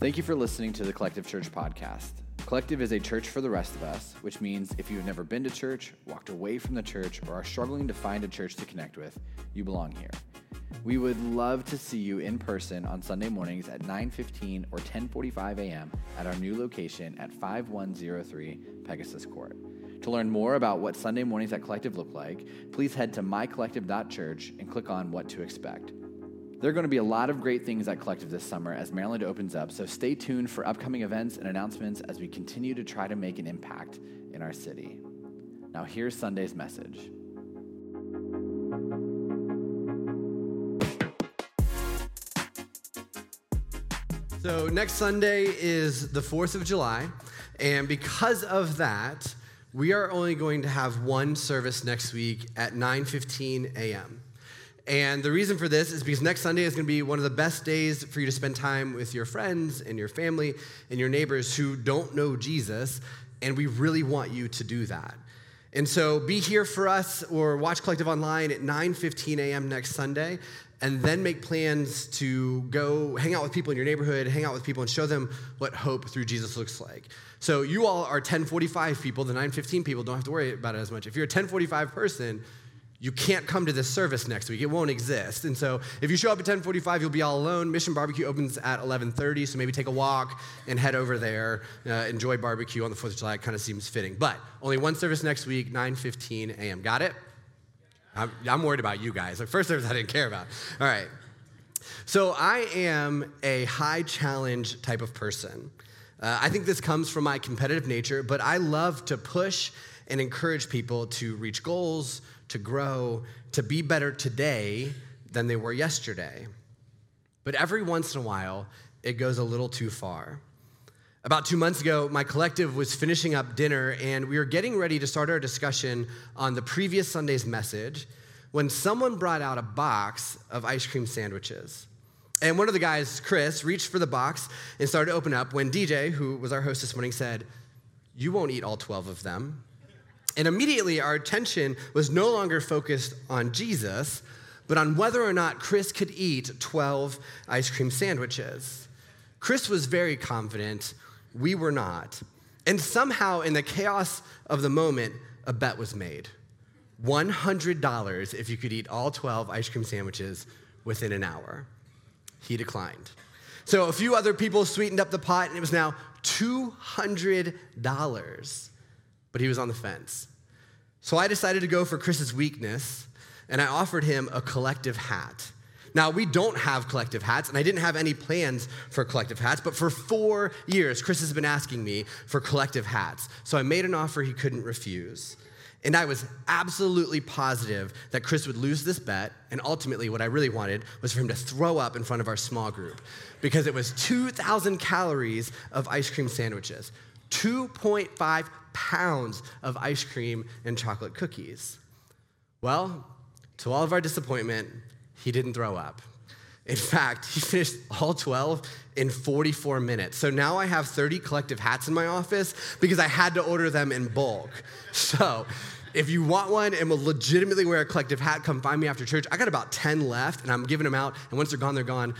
Thank you for listening to the Collective Church podcast. Collective is a church for the rest of us, which means if you've never been to church, walked away from the church, or are struggling to find a church to connect with, you belong here. We would love to see you in person on Sunday mornings at 9:15 or 10:45 a.m. at our new location at 5103 Pegasus Court. To learn more about what Sunday mornings at Collective look like, please head to mycollective.church and click on what to expect. There are going to be a lot of great things at Collective this summer as Maryland opens up, so stay tuned for upcoming events and announcements as we continue to try to make an impact in our city. Now, here's Sunday's message. So, next Sunday is the 4th of July, and because of that, we are only going to have one service next week at 9:15 a.m. And the reason for this is because next Sunday is going to be one of the best days for you to spend time with your friends and your family and your neighbors who don't know Jesus, and we really want you to do that. And so be here for us or watch Collective Online at 9:15 a.m. next Sunday and then make plans to go hang out with people in your neighborhood, hang out with people and show them what hope through Jesus looks like. So you all are 1045 people, the 915 people don't have to worry about it as much. If you're a 1045 person, you can't come to this service next week. It won't exist. And so if you show up at 1045, you'll be all alone. Mission Barbecue opens at 1130, so maybe take a walk and head over there. Uh, enjoy barbecue on the 4th of July. It kind of seems fitting. But only one service next week, 9.15 a.m. Got it? I'm, I'm worried about you guys. Like first service I didn't care about. All right. So I am a high challenge type of person. Uh, I think this comes from my competitive nature, but I love to push and encourage people to reach goals, to grow, to be better today than they were yesterday. But every once in a while, it goes a little too far. About two months ago, my collective was finishing up dinner, and we were getting ready to start our discussion on the previous Sunday's message when someone brought out a box of ice cream sandwiches. And one of the guys, Chris, reached for the box and started to open up when DJ, who was our host this morning, said, You won't eat all 12 of them. And immediately our attention was no longer focused on Jesus, but on whether or not Chris could eat 12 ice cream sandwiches. Chris was very confident, we were not. And somehow, in the chaos of the moment, a bet was made $100 if you could eat all 12 ice cream sandwiches within an hour. He declined. So a few other people sweetened up the pot, and it was now $200 but he was on the fence. So I decided to go for Chris's weakness, and I offered him a collective hat. Now, we don't have collective hats, and I didn't have any plans for collective hats, but for four years, Chris has been asking me for collective hats. So I made an offer he couldn't refuse. And I was absolutely positive that Chris would lose this bet. And ultimately, what I really wanted was for him to throw up in front of our small group because it was 2,000 calories of ice cream sandwiches, 2.5 pounds of ice cream and chocolate cookies. Well, to all of our disappointment, he didn't throw up. In fact, he finished all 12 in 44 minutes. So now I have 30 collective hats in my office because I had to order them in bulk. So if you want one and will legitimately wear a collective hat, come find me after church. I got about 10 left and I'm giving them out. And once they're gone, they're gone.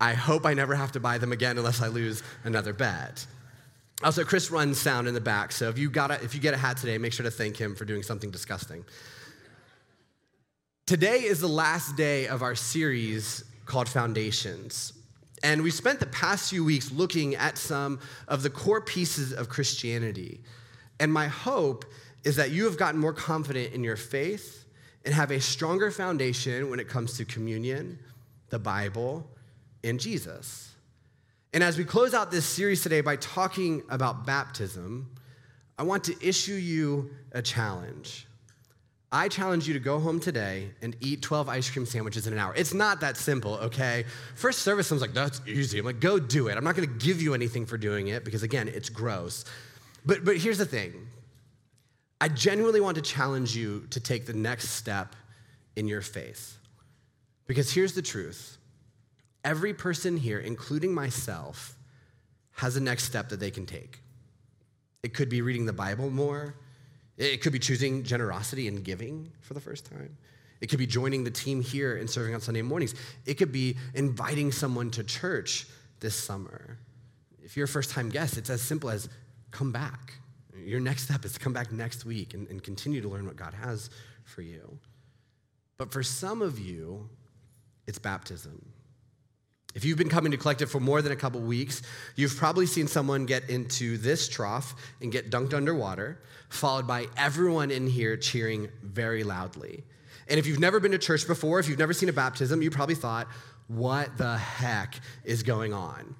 I hope I never have to buy them again unless I lose another bet. Also, Chris runs sound in the back, so if you, got a, if you get a hat today, make sure to thank him for doing something disgusting. Today is the last day of our series called Foundations. And we spent the past few weeks looking at some of the core pieces of Christianity. And my hope is that you have gotten more confident in your faith and have a stronger foundation when it comes to communion, the Bible, and Jesus. And as we close out this series today by talking about baptism, I want to issue you a challenge. I challenge you to go home today and eat 12 ice cream sandwiches in an hour. It's not that simple, okay? First service, I was like, that's easy. I'm like, go do it. I'm not gonna give you anything for doing it because, again, it's gross. But, but here's the thing I genuinely want to challenge you to take the next step in your faith. Because here's the truth every person here, including myself, has a next step that they can take. It could be reading the Bible more. It could be choosing generosity and giving for the first time. It could be joining the team here and serving on Sunday mornings. It could be inviting someone to church this summer. if you're a first time guest, it's as simple as come back. Your next step is to come back next week and, and continue to learn what God has for you. But for some of you, it's baptism. If you've been coming to Collective for more than a couple weeks, you've probably seen someone get into this trough and get dunked underwater, followed by everyone in here cheering very loudly. And if you've never been to church before, if you've never seen a baptism, you probably thought, what the heck is going on?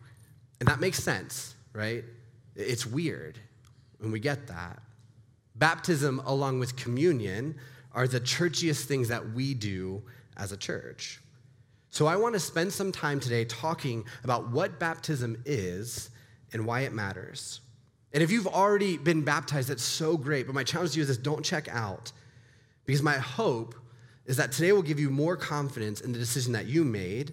And that makes sense, right? It's weird, and we get that. Baptism, along with communion, are the churchiest things that we do as a church. So I want to spend some time today talking about what baptism is and why it matters. And if you've already been baptized, that's so great. But my challenge to you is this don't check out. Because my hope is that today will give you more confidence in the decision that you made.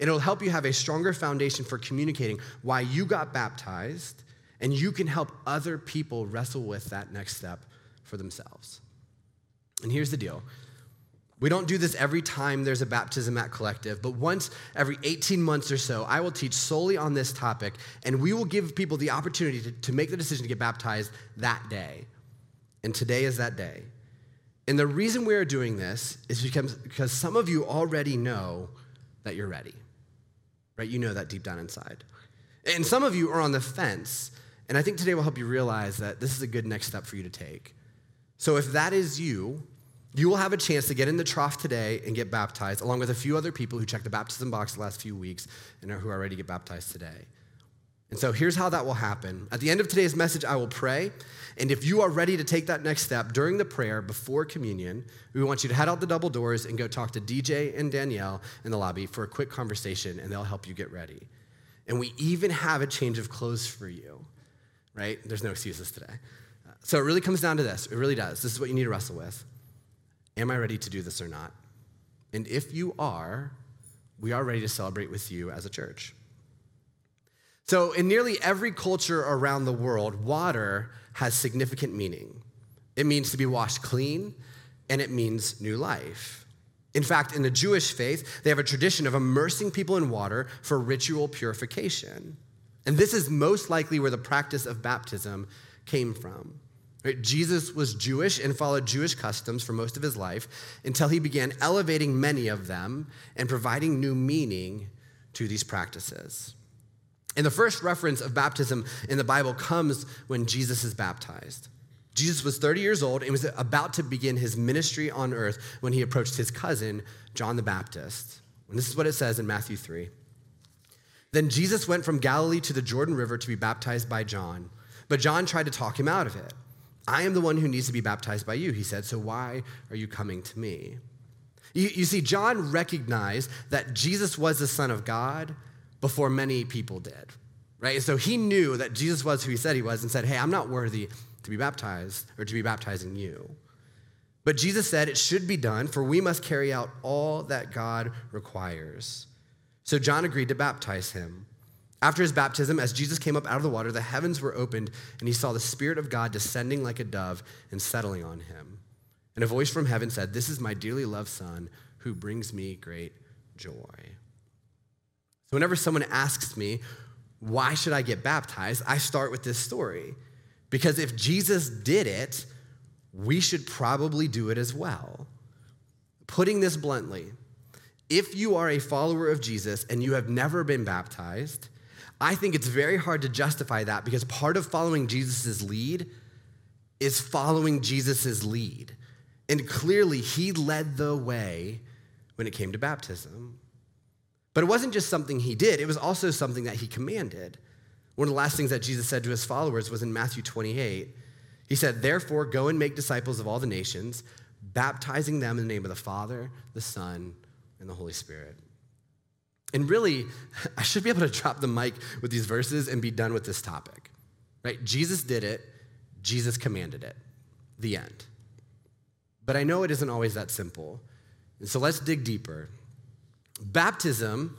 And it'll help you have a stronger foundation for communicating why you got baptized. And you can help other people wrestle with that next step for themselves. And here's the deal we don't do this every time there's a baptism at Collective, but once every 18 months or so, I will teach solely on this topic, and we will give people the opportunity to, to make the decision to get baptized that day. And today is that day. And the reason we are doing this is because, because some of you already know that you're ready, right? You know that deep down inside. And some of you are on the fence, and I think today will help you realize that this is a good next step for you to take. So if that is you, you will have a chance to get in the trough today and get baptized, along with a few other people who checked the baptism box the last few weeks and who are ready to get baptized today. And so here's how that will happen. At the end of today's message, I will pray. And if you are ready to take that next step during the prayer before communion, we want you to head out the double doors and go talk to DJ and Danielle in the lobby for a quick conversation, and they'll help you get ready. And we even have a change of clothes for you, right? There's no excuses today. So it really comes down to this. It really does. This is what you need to wrestle with. Am I ready to do this or not? And if you are, we are ready to celebrate with you as a church. So, in nearly every culture around the world, water has significant meaning. It means to be washed clean, and it means new life. In fact, in the Jewish faith, they have a tradition of immersing people in water for ritual purification. And this is most likely where the practice of baptism came from. Right? Jesus was Jewish and followed Jewish customs for most of his life until he began elevating many of them and providing new meaning to these practices. And the first reference of baptism in the Bible comes when Jesus is baptized. Jesus was 30 years old and was about to begin his ministry on earth when he approached his cousin, John the Baptist. And this is what it says in Matthew 3. Then Jesus went from Galilee to the Jordan River to be baptized by John, but John tried to talk him out of it. I am the one who needs to be baptized by you, he said, so why are you coming to me? You, you, see, John recognized that Jesus was the Son of God before many people did, right? So he knew that Jesus was who he said he was and said, Hey, I'm not worthy to be baptized or to be baptizing you. But Jesus said it should be done, for we must carry out all that God requires. So John agreed to baptize him. After his baptism, as Jesus came up out of the water, the heavens were opened, and he saw the Spirit of God descending like a dove and settling on him. And a voice from heaven said, This is my dearly loved Son, who brings me great joy. So, whenever someone asks me, Why should I get baptized? I start with this story. Because if Jesus did it, we should probably do it as well. Putting this bluntly, if you are a follower of Jesus and you have never been baptized, I think it's very hard to justify that because part of following Jesus' lead is following Jesus' lead. And clearly, he led the way when it came to baptism. But it wasn't just something he did, it was also something that he commanded. One of the last things that Jesus said to his followers was in Matthew 28. He said, Therefore, go and make disciples of all the nations, baptizing them in the name of the Father, the Son, and the Holy Spirit. And really, I should be able to drop the mic with these verses and be done with this topic. Right? Jesus did it, Jesus commanded it. The end. But I know it isn't always that simple. And so let's dig deeper. Baptism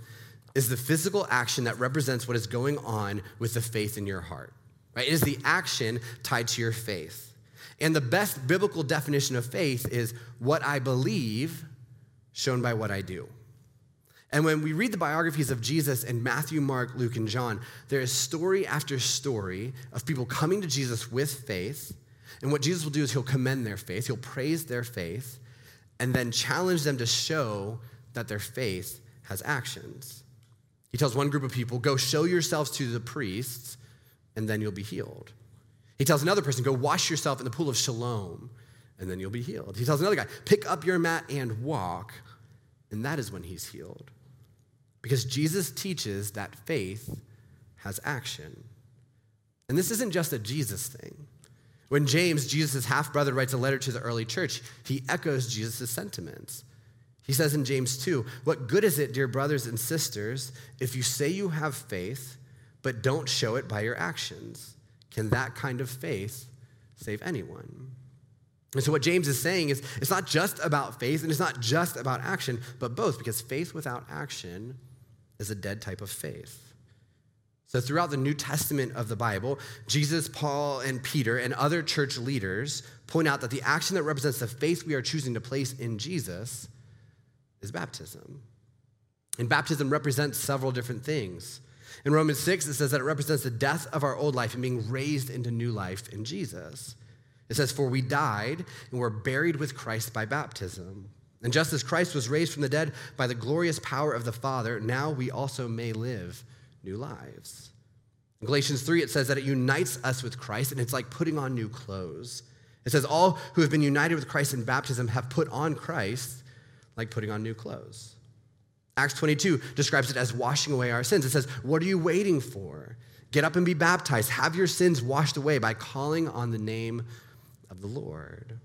is the physical action that represents what is going on with the faith in your heart. Right? It is the action tied to your faith. And the best biblical definition of faith is what I believe shown by what I do. And when we read the biographies of Jesus in Matthew, Mark, Luke, and John, there is story after story of people coming to Jesus with faith. And what Jesus will do is he'll commend their faith, he'll praise their faith, and then challenge them to show that their faith has actions. He tells one group of people, Go show yourselves to the priests, and then you'll be healed. He tells another person, Go wash yourself in the pool of Siloam, and then you'll be healed. He tells another guy, Pick up your mat and walk, and that is when he's healed. Because Jesus teaches that faith has action. And this isn't just a Jesus thing. When James, Jesus' half brother, writes a letter to the early church, he echoes Jesus' sentiments. He says in James 2 What good is it, dear brothers and sisters, if you say you have faith, but don't show it by your actions? Can that kind of faith save anyone? And so, what James is saying is it's not just about faith and it's not just about action, but both, because faith without action is a dead type of faith. So, throughout the New Testament of the Bible, Jesus, Paul, and Peter, and other church leaders point out that the action that represents the faith we are choosing to place in Jesus is baptism. And baptism represents several different things. In Romans 6, it says that it represents the death of our old life and being raised into new life in Jesus. It says, For we died and were buried with Christ by baptism. And just as Christ was raised from the dead by the glorious power of the Father, now we also may live new lives. In Galatians 3, it says that it unites us with Christ, and it's like putting on new clothes. It says, All who have been united with Christ in baptism have put on Christ like putting on new clothes. Acts 22 describes it as washing away our sins. It says, What are you waiting for? Get up and be baptized. Have your sins washed away by calling on the name of the Lord.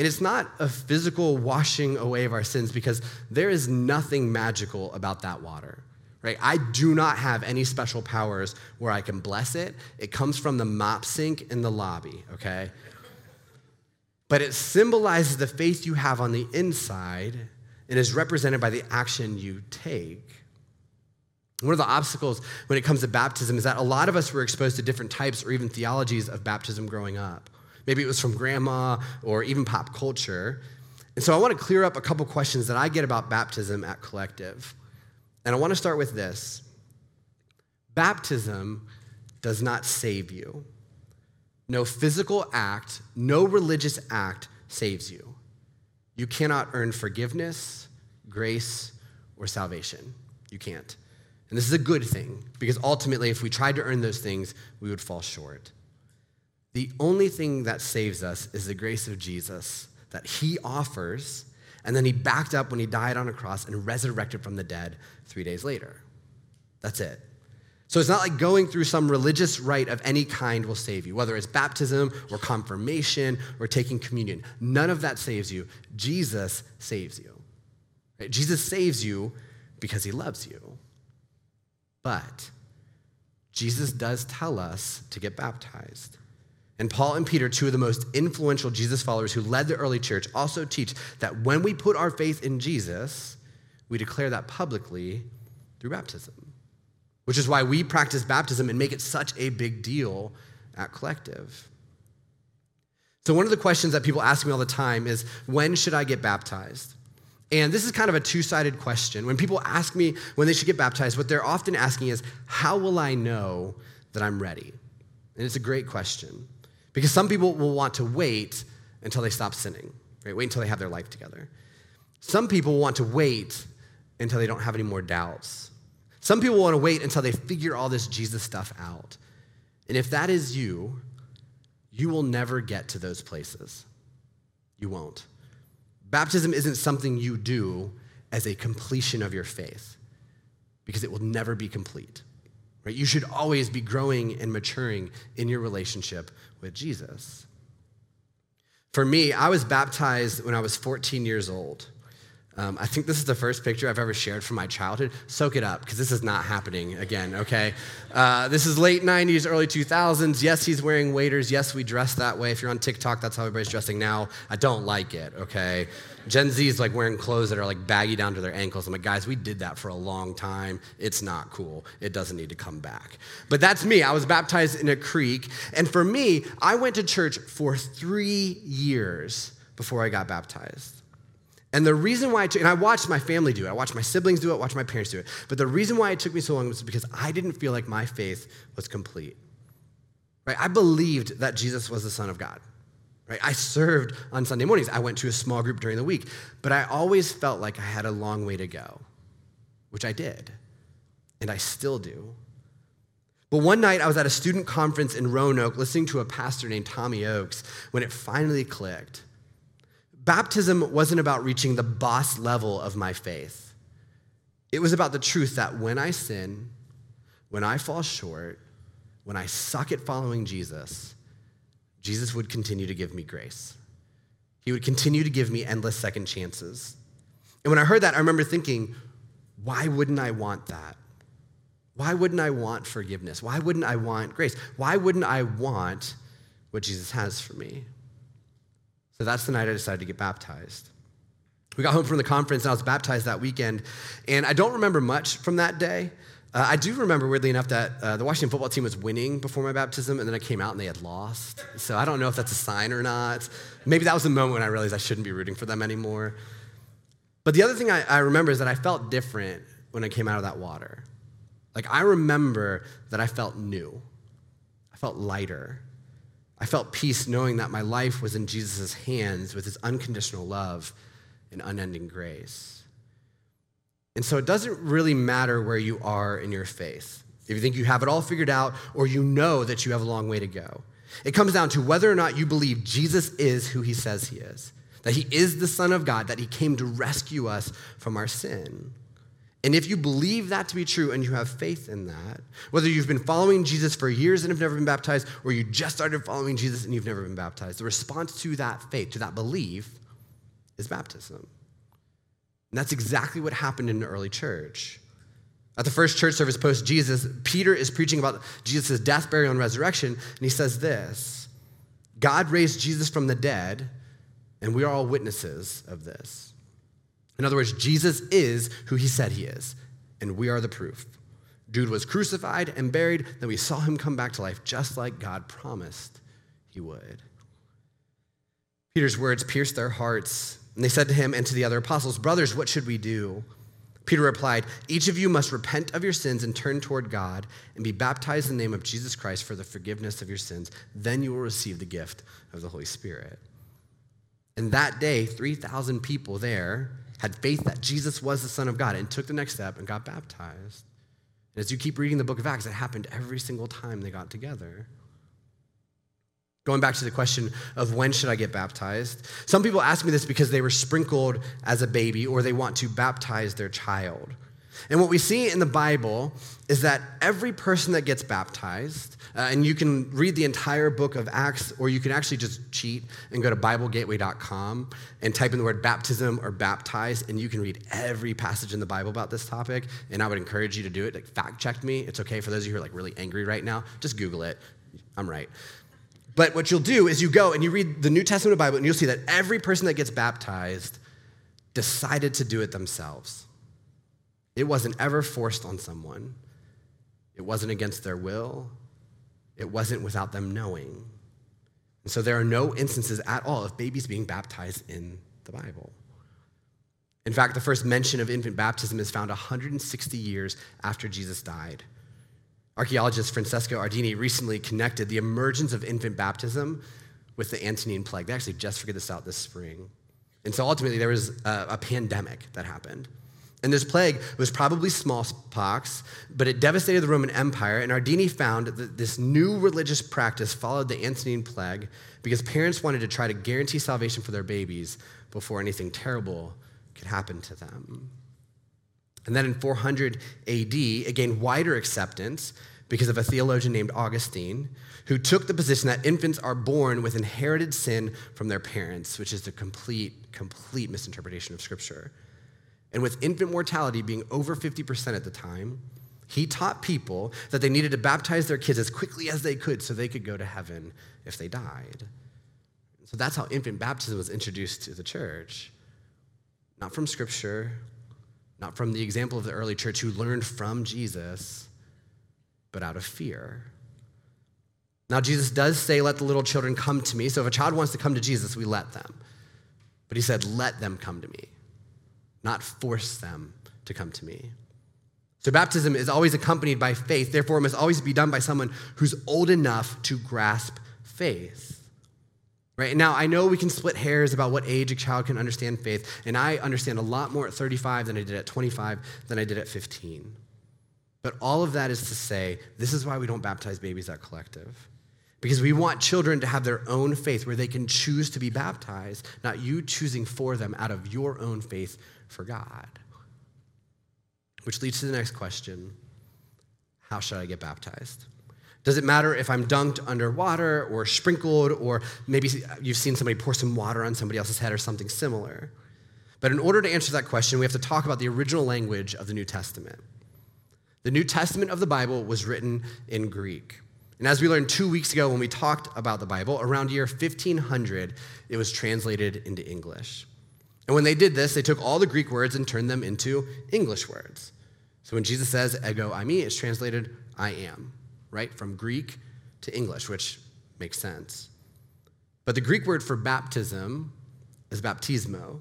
And it's not a physical washing away of our sins because there is nothing magical about that water. Right? I do not have any special powers where I can bless it. It comes from the mop sink in the lobby, okay? But it symbolizes the faith you have on the inside and is represented by the action you take. One of the obstacles when it comes to baptism is that a lot of us were exposed to different types or even theologies of baptism growing up. Maybe it was from grandma or even pop culture. And so I want to clear up a couple questions that I get about baptism at Collective. And I want to start with this Baptism does not save you. No physical act, no religious act saves you. You cannot earn forgiveness, grace, or salvation. You can't. And this is a good thing because ultimately, if we tried to earn those things, we would fall short. The only thing that saves us is the grace of Jesus that he offers, and then he backed up when he died on a cross and resurrected from the dead three days later. That's it. So it's not like going through some religious rite of any kind will save you, whether it's baptism or confirmation or taking communion. None of that saves you. Jesus saves you. Right? Jesus saves you because he loves you. But Jesus does tell us to get baptized. And Paul and Peter, two of the most influential Jesus followers who led the early church, also teach that when we put our faith in Jesus, we declare that publicly through baptism, which is why we practice baptism and make it such a big deal at Collective. So, one of the questions that people ask me all the time is when should I get baptized? And this is kind of a two sided question. When people ask me when they should get baptized, what they're often asking is, How will I know that I'm ready? And it's a great question. Because some people will want to wait until they stop sinning, right? Wait until they have their life together. Some people want to wait until they don't have any more doubts. Some people want to wait until they figure all this Jesus stuff out. And if that is you, you will never get to those places. You won't. Baptism isn't something you do as a completion of your faith because it will never be complete. Right? You should always be growing and maturing in your relationship with Jesus. For me, I was baptized when I was 14 years old. Um, I think this is the first picture I've ever shared from my childhood. Soak it up, because this is not happening again, okay? Uh, this is late 90s, early 2000s. Yes, he's wearing waders. Yes, we dress that way. If you're on TikTok, that's how everybody's dressing now. I don't like it, okay? Gen Z is like wearing clothes that are like baggy down to their ankles. I'm like, guys, we did that for a long time. It's not cool. It doesn't need to come back. But that's me. I was baptized in a creek. And for me, I went to church for three years before I got baptized. And the reason why, it took, and I watched my family do it, I watched my siblings do it, I watched my parents do it. But the reason why it took me so long was because I didn't feel like my faith was complete. Right? I believed that Jesus was the Son of God. Right? I served on Sunday mornings. I went to a small group during the week, but I always felt like I had a long way to go, which I did, and I still do. But one night I was at a student conference in Roanoke listening to a pastor named Tommy Oakes when it finally clicked. Baptism wasn't about reaching the boss level of my faith. It was about the truth that when I sin, when I fall short, when I suck at following Jesus, Jesus would continue to give me grace. He would continue to give me endless second chances. And when I heard that, I remember thinking, why wouldn't I want that? Why wouldn't I want forgiveness? Why wouldn't I want grace? Why wouldn't I want what Jesus has for me? So that's the night I decided to get baptized. We got home from the conference and I was baptized that weekend. And I don't remember much from that day. Uh, I do remember, weirdly enough, that uh, the Washington football team was winning before my baptism, and then I came out and they had lost. So I don't know if that's a sign or not. Maybe that was the moment when I realized I shouldn't be rooting for them anymore. But the other thing I, I remember is that I felt different when I came out of that water. Like, I remember that I felt new, I felt lighter. I felt peace knowing that my life was in Jesus' hands with his unconditional love and unending grace. And so it doesn't really matter where you are in your faith. If you think you have it all figured out or you know that you have a long way to go, it comes down to whether or not you believe Jesus is who he says he is, that he is the Son of God, that he came to rescue us from our sin. And if you believe that to be true and you have faith in that, whether you've been following Jesus for years and have never been baptized, or you just started following Jesus and you've never been baptized, the response to that faith, to that belief, is baptism. And that's exactly what happened in the early church. At the first church service post Jesus, Peter is preaching about Jesus' death, burial, and resurrection, and he says this God raised Jesus from the dead, and we are all witnesses of this. In other words, Jesus is who he said he is, and we are the proof. Dude was crucified and buried, then we saw him come back to life just like God promised he would. Peter's words pierced their hearts and they said to him and to the other apostles, Brothers, what should we do? Peter replied, Each of you must repent of your sins and turn toward God and be baptized in the name of Jesus Christ for the forgiveness of your sins. Then you will receive the gift of the Holy Spirit. And that day, 3,000 people there had faith that Jesus was the Son of God and took the next step and got baptized. And as you keep reading the book of Acts, it happened every single time they got together. Going back to the question of when should I get baptized? Some people ask me this because they were sprinkled as a baby or they want to baptize their child. And what we see in the Bible is that every person that gets baptized, uh, and you can read the entire book of Acts, or you can actually just cheat and go to BibleGateway.com and type in the word baptism or baptized, and you can read every passage in the Bible about this topic. And I would encourage you to do it. Like, fact check me. It's okay for those of you who are like really angry right now. Just Google it. I'm right. But what you'll do is you go and you read the New Testament of Bible, and you'll see that every person that gets baptized decided to do it themselves. It wasn't ever forced on someone, it wasn't against their will, it wasn't without them knowing. And so there are no instances at all of babies being baptized in the Bible. In fact, the first mention of infant baptism is found 160 years after Jesus died. Archaeologist Francesco Ardini recently connected the emergence of infant baptism with the Antonine Plague. They actually just figured this out this spring. And so ultimately, there was a, a pandemic that happened. And this plague was probably smallpox, but it devastated the Roman Empire. And Ardini found that this new religious practice followed the Antonine Plague because parents wanted to try to guarantee salvation for their babies before anything terrible could happen to them. And then in 400 AD, it gained wider acceptance because of a theologian named Augustine, who took the position that infants are born with inherited sin from their parents, which is the complete, complete misinterpretation of Scripture. And with infant mortality being over 50% at the time, he taught people that they needed to baptize their kids as quickly as they could so they could go to heaven if they died. So that's how infant baptism was introduced to the church. Not from Scripture, not from the example of the early church who learned from Jesus, but out of fear. Now, Jesus does say, Let the little children come to me. So if a child wants to come to Jesus, we let them. But he said, Let them come to me. Not force them to come to me. So, baptism is always accompanied by faith. Therefore, it must always be done by someone who's old enough to grasp faith. Right? Now, I know we can split hairs about what age a child can understand faith, and I understand a lot more at 35 than I did at 25 than I did at 15. But all of that is to say, this is why we don't baptize babies at Collective. Because we want children to have their own faith where they can choose to be baptized, not you choosing for them out of your own faith for God. Which leads to the next question How should I get baptized? Does it matter if I'm dunked under water or sprinkled, or maybe you've seen somebody pour some water on somebody else's head or something similar? But in order to answer that question, we have to talk about the original language of the New Testament. The New Testament of the Bible was written in Greek. And as we learned two weeks ago when we talked about the Bible, around year 1500, it was translated into English. And when they did this, they took all the Greek words and turned them into English words. So when Jesus says, ego eimi, it's translated, I am, right? From Greek to English, which makes sense. But the Greek word for baptism is baptismo. And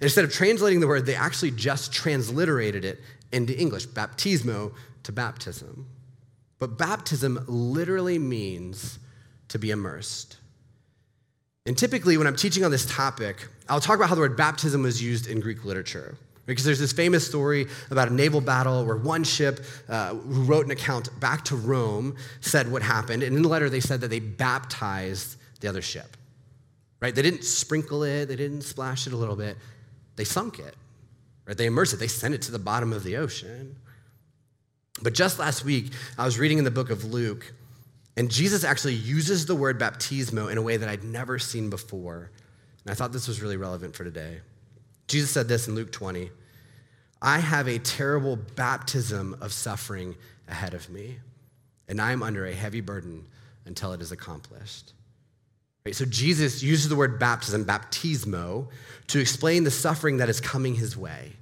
instead of translating the word, they actually just transliterated it into English, baptismo to baptism. But baptism literally means to be immersed. And typically, when I'm teaching on this topic, I'll talk about how the word baptism was used in Greek literature. Because there's this famous story about a naval battle where one ship uh, who wrote an account back to Rome said what happened. And in the letter, they said that they baptized the other ship. Right? They didn't sprinkle it, they didn't splash it a little bit, they sunk it. Right? They immersed it, they sent it to the bottom of the ocean. But just last week, I was reading in the book of Luke, and Jesus actually uses the word baptismo in a way that I'd never seen before. And I thought this was really relevant for today. Jesus said this in Luke 20 I have a terrible baptism of suffering ahead of me, and I am under a heavy burden until it is accomplished. Right, so Jesus uses the word baptism, baptismo, to explain the suffering that is coming his way.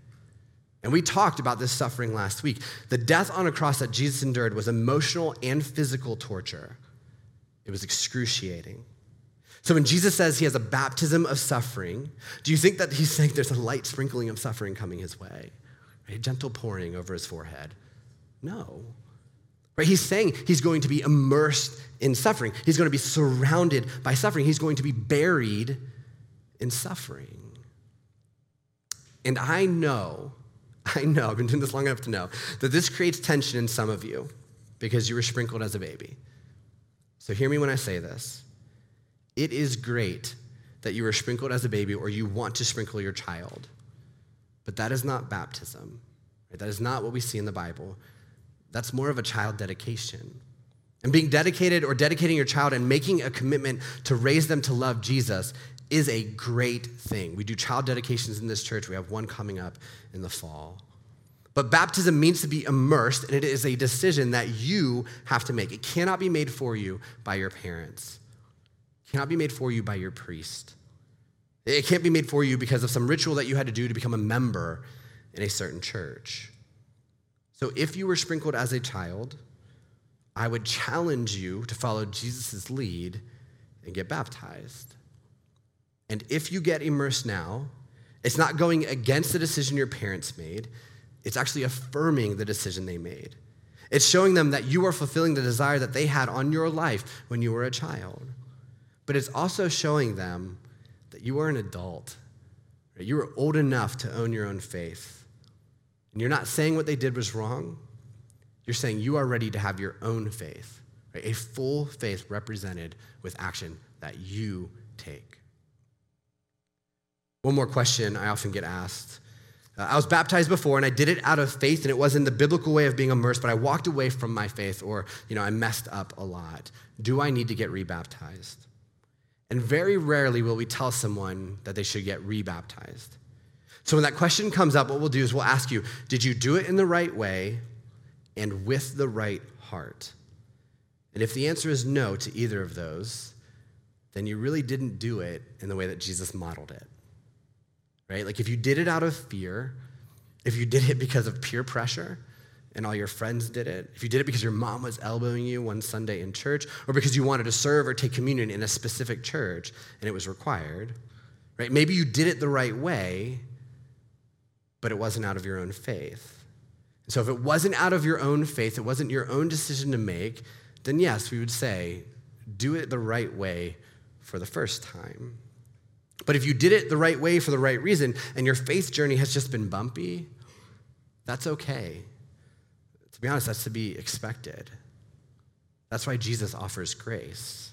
And we talked about this suffering last week. The death on a cross that Jesus endured was emotional and physical torture. It was excruciating. So when Jesus says he has a baptism of suffering, do you think that he's saying there's a light sprinkling of suffering coming his way? A gentle pouring over his forehead? No. Right? He's saying he's going to be immersed in suffering. He's going to be surrounded by suffering. He's going to be buried in suffering. And I know, I know, I've been doing this long enough to know that this creates tension in some of you because you were sprinkled as a baby. So hear me when I say this. It is great that you were sprinkled as a baby or you want to sprinkle your child, but that is not baptism. Right? That is not what we see in the Bible. That's more of a child dedication. And being dedicated or dedicating your child and making a commitment to raise them to love Jesus is a great thing. We do child dedications in this church. We have one coming up in the fall. But baptism means to be immersed, and it is a decision that you have to make. It cannot be made for you by your parents it cannot be made for you by your priest. It can't be made for you because of some ritual that you had to do to become a member in a certain church. So if you were sprinkled as a child, I would challenge you to follow Jesus' lead and get baptized. And if you get immersed now, it's not going against the decision your parents made, it's actually affirming the decision they made. It's showing them that you are fulfilling the desire that they had on your life when you were a child but it's also showing them that you are an adult. You are old enough to own your own faith. And you're not saying what they did was wrong. You're saying you are ready to have your own faith, right? a full faith represented with action that you take. One more question I often get asked. Uh, I was baptized before and I did it out of faith and it wasn't the biblical way of being immersed, but I walked away from my faith or, you know, I messed up a lot. Do I need to get rebaptized? And very rarely will we tell someone that they should get rebaptized. So when that question comes up, what we'll do is we'll ask you Did you do it in the right way and with the right heart? And if the answer is no to either of those, then you really didn't do it in the way that Jesus modeled it. Right? Like if you did it out of fear, if you did it because of peer pressure, and all your friends did it, if you did it because your mom was elbowing you one Sunday in church, or because you wanted to serve or take communion in a specific church and it was required, right? Maybe you did it the right way, but it wasn't out of your own faith. So if it wasn't out of your own faith, it wasn't your own decision to make, then yes, we would say, do it the right way for the first time. But if you did it the right way for the right reason and your faith journey has just been bumpy, that's okay. To be honest, that's to be expected. That's why Jesus offers grace.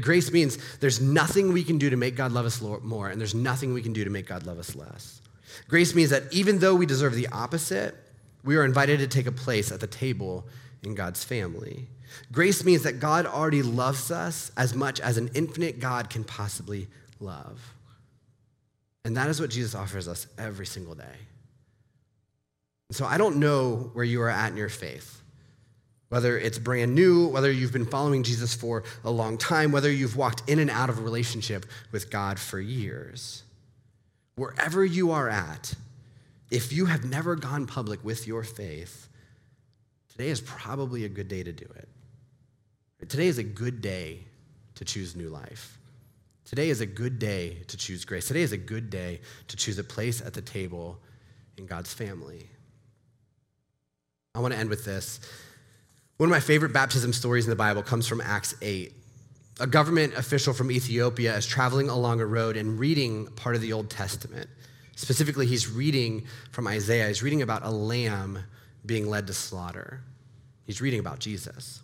Grace means there's nothing we can do to make God love us more, and there's nothing we can do to make God love us less. Grace means that even though we deserve the opposite, we are invited to take a place at the table in God's family. Grace means that God already loves us as much as an infinite God can possibly love. And that is what Jesus offers us every single day. So I don't know where you are at in your faith, whether it's brand new, whether you've been following Jesus for a long time, whether you've walked in and out of a relationship with God for years. Wherever you are at, if you have never gone public with your faith, today is probably a good day to do it. Today is a good day to choose new life. Today is a good day to choose grace. Today is a good day to choose a place at the table in God's family. I want to end with this. One of my favorite baptism stories in the Bible comes from Acts 8. A government official from Ethiopia is traveling along a road and reading part of the Old Testament. Specifically, he's reading from Isaiah. He's reading about a lamb being led to slaughter. He's reading about Jesus.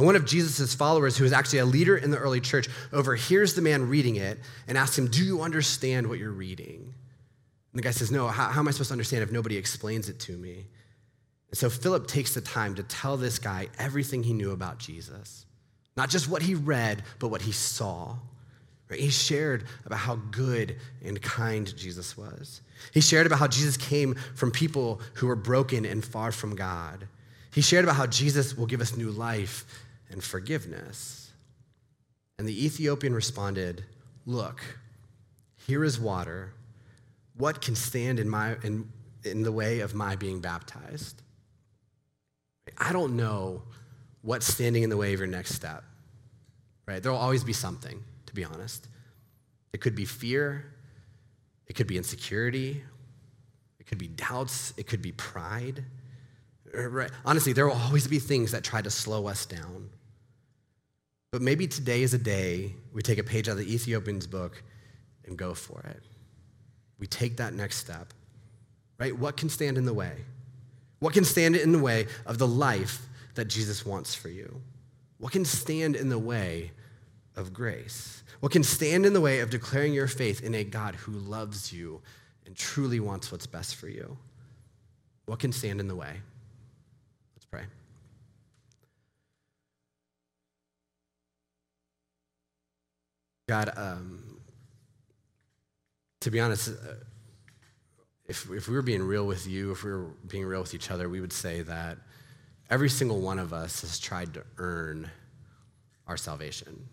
And one of Jesus' followers, who is actually a leader in the early church, overhears the man reading it and asks him, Do you understand what you're reading? And the guy says, No, how, how am I supposed to understand if nobody explains it to me? And so Philip takes the time to tell this guy everything he knew about Jesus. Not just what he read, but what he saw. He shared about how good and kind Jesus was. He shared about how Jesus came from people who were broken and far from God. He shared about how Jesus will give us new life and forgiveness. And the Ethiopian responded, Look, here is water. What can stand in, my, in, in the way of my being baptized? I don't know what's standing in the way of your next step, right? There will always be something to be honest. It could be fear, it could be insecurity, it could be doubts, it could be pride. Honestly, there will always be things that try to slow us down. But maybe today is a day we take a page out of the Ethiopian's book and go for it. We take that next step, right? What can stand in the way? What can stand in the way of the life that Jesus wants for you? What can stand in the way of grace? What can stand in the way of declaring your faith in a God who loves you and truly wants what's best for you? What can stand in the way? God, um, to be honest, uh, if, if we were being real with you, if we were being real with each other, we would say that every single one of us has tried to earn our salvation.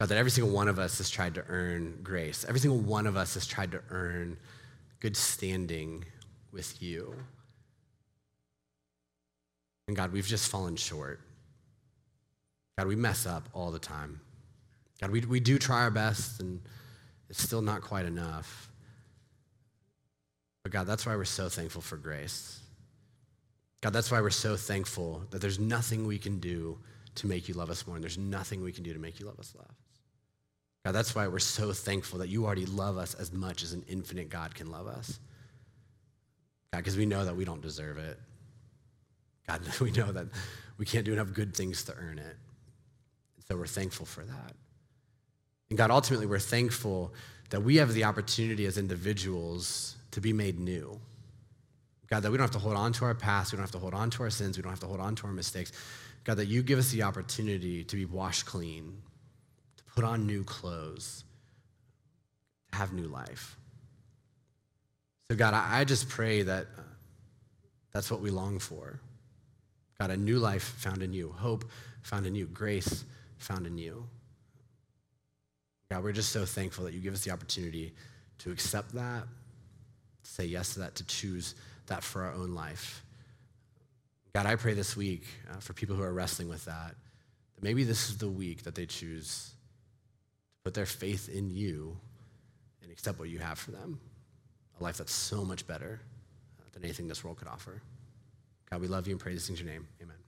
God, that every single one of us has tried to earn grace. Every single one of us has tried to earn good standing with you. And God, we've just fallen short. God, we mess up all the time. God, we, we do try our best, and it's still not quite enough. But God, that's why we're so thankful for grace. God, that's why we're so thankful that there's nothing we can do to make you love us more, and there's nothing we can do to make you love us less. God, that's why we're so thankful that you already love us as much as an infinite God can love us. God, because we know that we don't deserve it. God, we know that we can't do enough good things to earn it. So we're thankful for that. And God, ultimately, we're thankful that we have the opportunity as individuals to be made new. God, that we don't have to hold on to our past, we don't have to hold on to our sins, we don't have to hold on to our mistakes. God, that you give us the opportunity to be washed clean, to put on new clothes, to have new life. So, God, I just pray that uh, that's what we long for. God, a new life found in you, hope found in you, grace found in you. God, we're just so thankful that you give us the opportunity to accept that, say yes to that, to choose that for our own life. God, I pray this week uh, for people who are wrestling with that, that maybe this is the week that they choose to put their faith in you and accept what you have for them. a life that's so much better uh, than anything this world could offer. God, we love you and praise in your name. Amen.